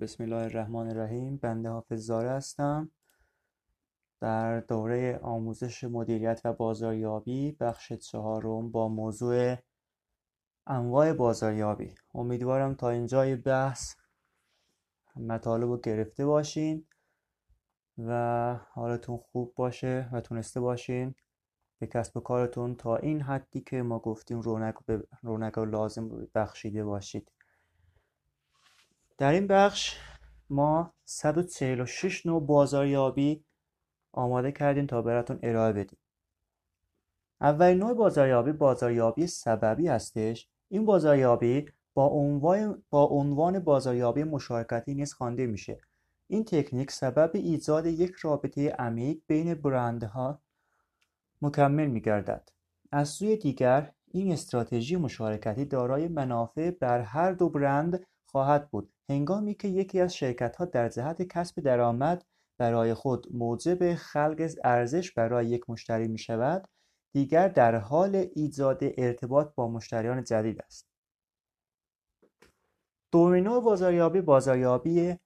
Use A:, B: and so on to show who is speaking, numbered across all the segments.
A: بسم الله الرحمن الرحیم بنده حافظ زاره هستم. در دوره آموزش مدیریت و بازاریابی بخش چهارم با موضوع انواع بازاریابی. امیدوارم تا اینجای بحث مطالب رو گرفته باشین و حالتون خوب باشه و تونسته باشین به کسب و کارتون تا این حدی که ما گفتیم رونق, رونق لازم بخشیده باشید. در این بخش ما 146 نوع بازاریابی آماده کردیم تا براتون ارائه بدیم. اولین نوع بازاریابی بازاریابی سببی هستش. این بازاریابی با عنوان با عنوان بازاریابی مشارکتی نیز خوانده میشه. این تکنیک سبب ایجاد یک رابطه عمیق بین برندها مکمل میگردد. از سوی دیگر این استراتژی مشارکتی دارای منافع بر هر دو برند خواهد بود. هنگامی که یکی از شرکت‌ها در جهت کسب درآمد برای خود موجب خلق ارزش برای یک مشتری می‌شود دیگر در حال ایجاد ارتباط با مشتریان جدید است. دومین نوع بازاریابی بازاریابی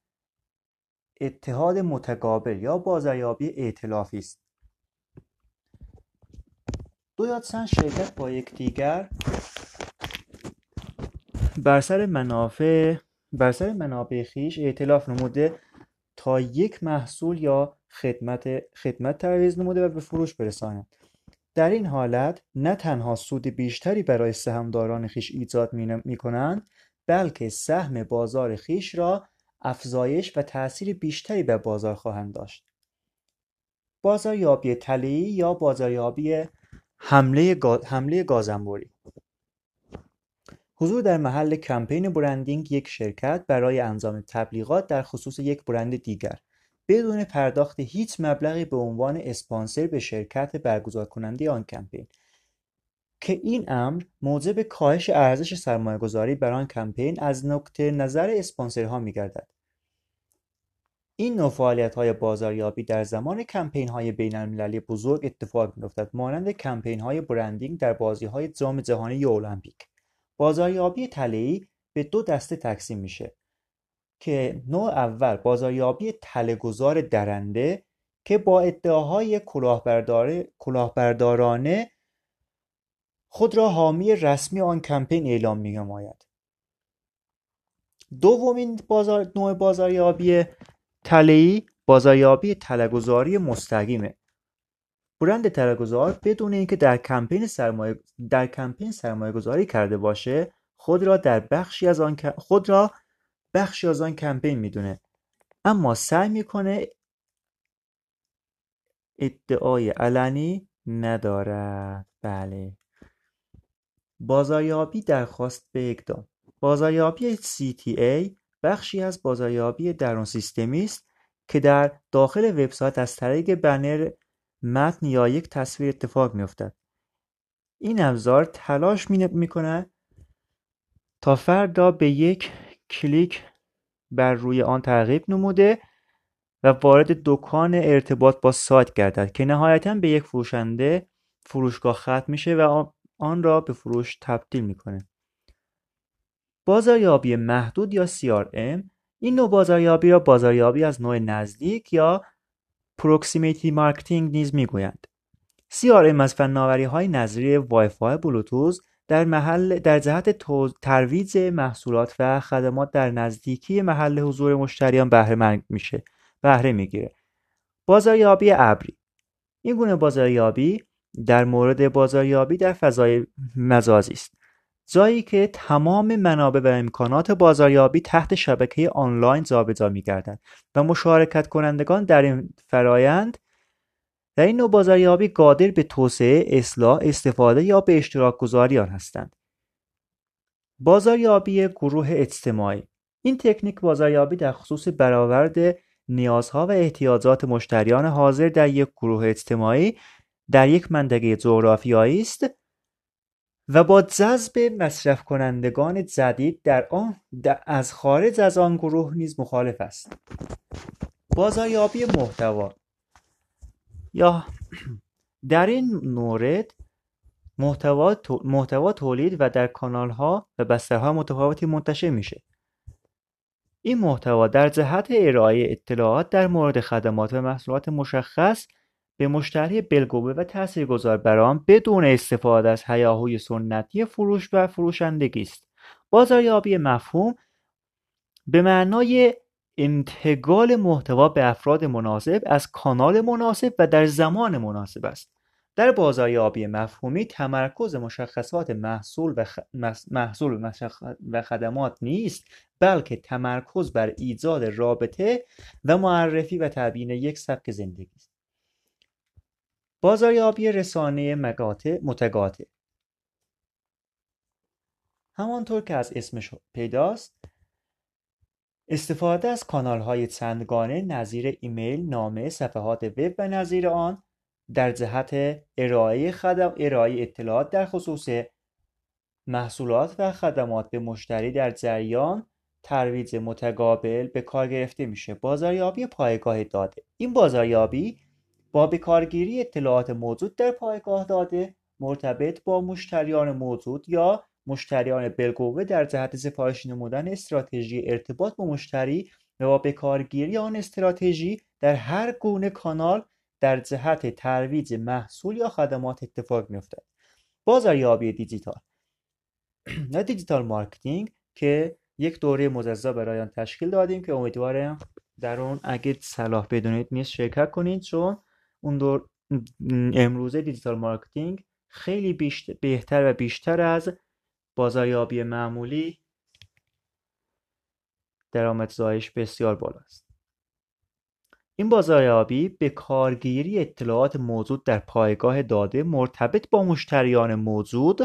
A: اتحاد متقابل یا بازاریابی ائتلافی است. دو یا چند شرکت با یکدیگر بر سر منافع بر سر منابع خیش ائتلاف نموده تا یک محصول یا خدمت خدمت ترویج نموده و به فروش برسانند در این حالت نه تنها سود بیشتری برای سهمداران خیش ایجاد می کنند بلکه سهم بازار خیش را افزایش و تأثیر بیشتری به بازار خواهند داشت. بازاریابی تله‌ای یا بازاریابی حمله, حمله گازنبوری. حضور در محل کمپین برندینگ یک شرکت برای انجام تبلیغات در خصوص یک برند دیگر بدون پرداخت هیچ مبلغی به عنوان اسپانسر به شرکت برگزار کننده آن کمپین که این امر موجب کاهش ارزش سرمایه گذاری بر آن کمپین از نقطه نظر اسپانسرها می گردد. این نوع فعالیت های بازاریابی در زمان کمپین های بین المللی بزرگ اتفاق می افتد مانند کمپین های برندینگ در بازی های جام جهانی المپیک. بازاریابی تله‌ای به دو دسته تقسیم میشه که نوع اول بازاریابی تله‌گذار درنده که با ادعاهای کلاهبردارانه خود را حامی رسمی آن کمپین اعلام می‌نماید. دومین بازار نوع بازاریابی تله‌ای بازاریابی تله‌گذاری مستقیمه برند تله‌گذار بدون اینکه در کمپین سرمایه در کمپین سرمایه گذاری کرده باشه خود را در بخشی از آن خود را بخشی از آن کمپین می‌دونه. اما سعی می‌کنه ادعای علنی ندارد. بله. بازاریابی درخواست به اقدام بازاریابی CTA بخشی از بازاریابی درون سیستمی است که در داخل وبسایت از طریق بنر متن یا یک تصویر اتفاق میافتد. این ابزار تلاش می‌کند تا فرد را به یک کلیک بر روی آن ترغیب نموده و وارد دکان ارتباط با سایت گردد که نهایتا به یک فروشنده فروشگاه ختم میشه و آن را به فروش تبدیل می‌کنه. بازاریابی محدود یا CRM این نوع بازاریابی را بازاریابی از نوع نزدیک یا proximity marketing نیز می‌گویند CRM از های نظری وای فای بلوتوث در محل در جهت ترویج محصولات و خدمات در نزدیکی محل حضور مشتریان بهره میشه بهره می‌گیره. بازاریابی ابری. این گونه بازاریابی در مورد بازاریابی در فضای مجازی است. جایی که تمام منابع و امکانات بازاریابی تحت شبکه آنلاین جابجا میگردد و مشارکت کنندگان در این فرایند در این نوع بازاریابی قادر به توسعه، اصلاح، استفاده یا به اشتراک گذاری آن هستند. بازاریابی گروه اجتماعی این تکنیک بازاریابی در خصوص برآورد نیازها و احتیاجات مشتریان حاضر در یک گروه اجتماعی در یک منطقه جغرافیایی است و با جذب مصرف کنندگان جدید در آن از خارج از آن گروه نیز مخالف است. بازاریابی محتوا. یا در این مورد محتوا, محتوا تولید و در کانال ها و بسترهای متفاوتی منتشر میشه. این محتوا در جهت ارائه اطلاعات در مورد خدمات و محصولات مشخص به مشتری بالقوه و تاثیرگذار بر آن بدون استفاده از هیاهوی سنتی فروش و فروشندگی است. بازاریابی مفهوم به معنای انتقال محتوا به افراد مناسب از کانال مناسب و در زمان مناسب است. در بازاریابی مفهومی تمرکز مشخصات محصول و, محصول و خدمات نیست بلکه تمرکز بر ایجاد رابطه و معرفی و تبیین یک سبک زندگی است. بازاریابی رسانه مقاطع متقاطع. همانطور که از اسمش پیداست استفاده از های چندگانه نظیر ایمیل، نامه، صفحات وب و نظیر آن در جهت ارائه, خدم، ارائه اطلاعات در خصوص محصولات و خدمات به مشتری در جریان ترویج متقابل به کار گرفته میشه. بازاریابی پایگاه داده. این بازاریابی با بکارگیری اطلاعات موجود در پایگاه داده مرتبط با مشتریان موجود یا مشتریان بالقوه در جهت سفارش نمودن استراتژی ارتباط با مشتری و با بکارگیری آن استراتژی در هر گونه کانال در جهت ترویج محصول یا خدمات اتفاق میافتد. بازاریابی دیجیتال. و digital marketing که یک دوره مجزا برای آن تشکیل دادیم که امیدوارم در اون اگه صلاح بدونید نیست شرکت کنید چون اون دور امروزه digital marketing خیلی بیشتر بهتر و بیشتر از بازاریابی معمولی درآمدزایش بسیار بالا است این بازاریابی به کارگیری اطلاعات موجود در پایگاه داده مرتبط با مشتریان موجود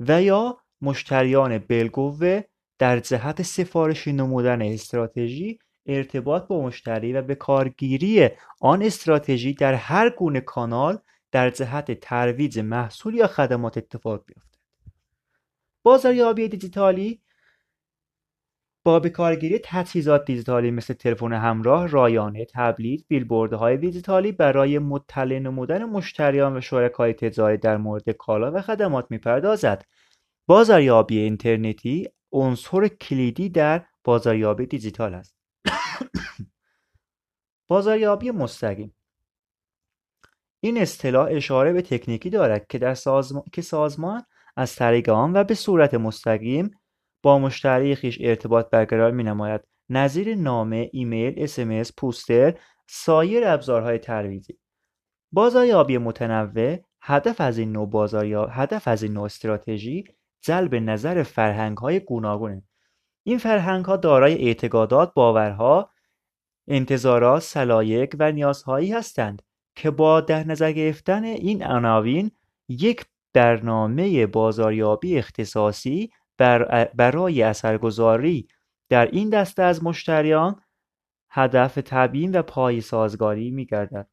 A: و یا مشتریان بالقوه در جهت سفارشی نمودن استراتژی ارتباط با مشتری و به کارگیری آن استراتژی در هر گونه کانال در جهت ترویج محصول یا خدمات اتفاق بیفتد بازاریابی دیجیتالی با به کارگیری تجهیزات دیجیتالی مثل تلفن همراه، رایانه، تبلیغ، بیلبوردهای دیجیتالی برای مطلع نمودن مشتریان و شرکای تجاری در مورد کالا و خدمات می‌پردازد. بازاریابی اینترنتی عنصر کلیدی در بازاریابی دیجیتال است. بازاریابی مستقیم. این اصطلاح اشاره به تکنیکی دارد که در سازمان که سازمان از طریق آن و به صورت مستقیم با مشتری خیش ارتباط برقرار می نماید نظیر نامه، ایمیل، اسمس، پوستر، سایر ابزارهای ترویجی. بازاریابی متنوع هدف از این نوع بازاریاب هدف از این نوع استراتژی جلب نظر فرهنگ های گوناگونه. این فرهنگ ها دارای اعتقادات باورها انتظارات سلایق و نیازهایی هستند که با در نظر گرفتن این عناوین یک برنامه بازاریابی اختصاصی برای اثرگذاری در این دسته از مشتریان هدف تبیین و پای سازگاری می گردد.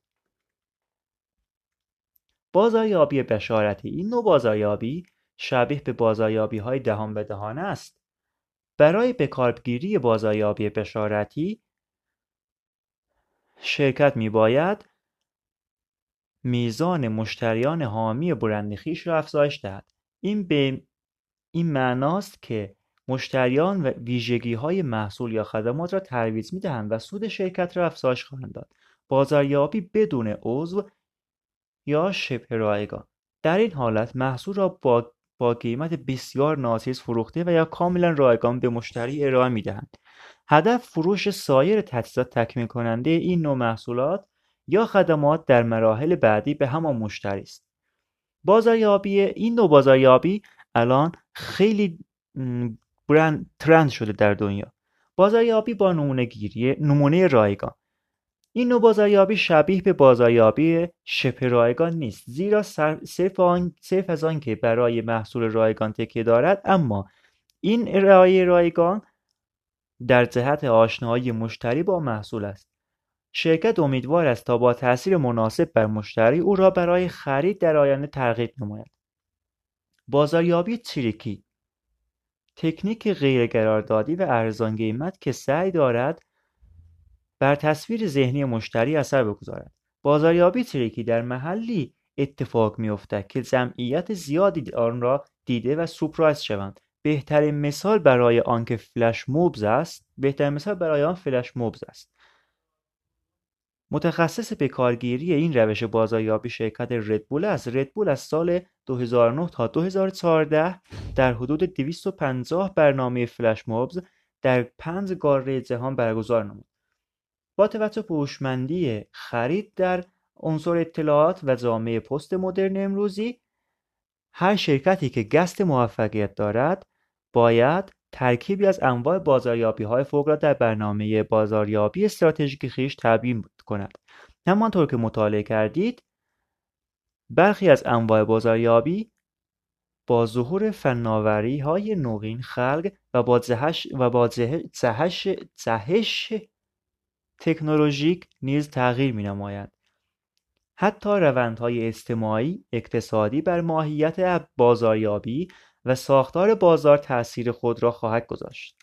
A: بازاریابی بشارتی این نوع بازاریابی شبیه به بازاریابی های دهان به دهان است. برای بکارگیری بازاریابی بشارتی شرکت می باید میزان مشتریان حامی برند خویش را افزایش دهد. این به این معناست که مشتریان و های محصول یا خدمات را ترویج می‌دهند و سود شرکت را افزایش خواهند داد. بازاریابی بدون عضو یا شبه رایگان. در این حالت محصول را با با قیمت بسیار ناچیز فروخته و یا کاملا رایگان به مشتری ارائه می‌دهند. هدف فروش سایر تجهیزات تکمیل کننده این نوع محصولات یا خدمات در مراحل بعدی به همان مشتری است. بازاریابی این نوع بازاریابی الان خیلی برند ترند شده در دنیا. بازاریابی با نمونه گیری نمونه رایگان. این نوع بازاریابی شبیه به بازاریابی شبه رایگان نیست زیرا صرف, از آن که برای محصول رایگان تکیه دارد اما این ارائه رایگان در جهت آشنایی مشتری با محصول است. شرکت امیدوار است تا با تاثیر مناسب بر مشتری او را برای خرید در آینده ترغیب نماید. بازاریابی چریکی تکنیک غیرقراردادی و ارزان قیمت که سعی دارد بر تصویر ذهنی مشتری اثر بگذارد. بازاریابی چریکی در محلی اتفاق میافتد که جمعیت زیادی آن را دیده و سپرایز شوند. بهترین مثال برای آنکه فلش موبز است بهترین مثال برای آن فلش موبز است. متخصص به کارگیری این روش بازاریابی شرکت ردبول است. ردبول از سال 2009 تا 2014 در حدود 250 برنامه فلش موبز در پنج قاره جهان برگزار نمود. با توجه به هوشمندی خرید در عنصر اطلاعات و جامعه پست مدرن امروزی هر شرکتی که گست موفقیت دارد باید ترکیبی از انواع بازاریابی های فوق را در برنامه بازاریابی استراتژیک خیش تبیین کند. همانطور که مطالعه کردید برخی از انواع بازاریابی با ظهور فناوری های نوین خلق و با جهش و با جهش تکنولوژیک نیز تغییر می نماید. حتی روندهای اجتماعی، اقتصادی بر ماهیت بازاریابی و ساختار بازار تأثیر خود را خواهد گذاشت.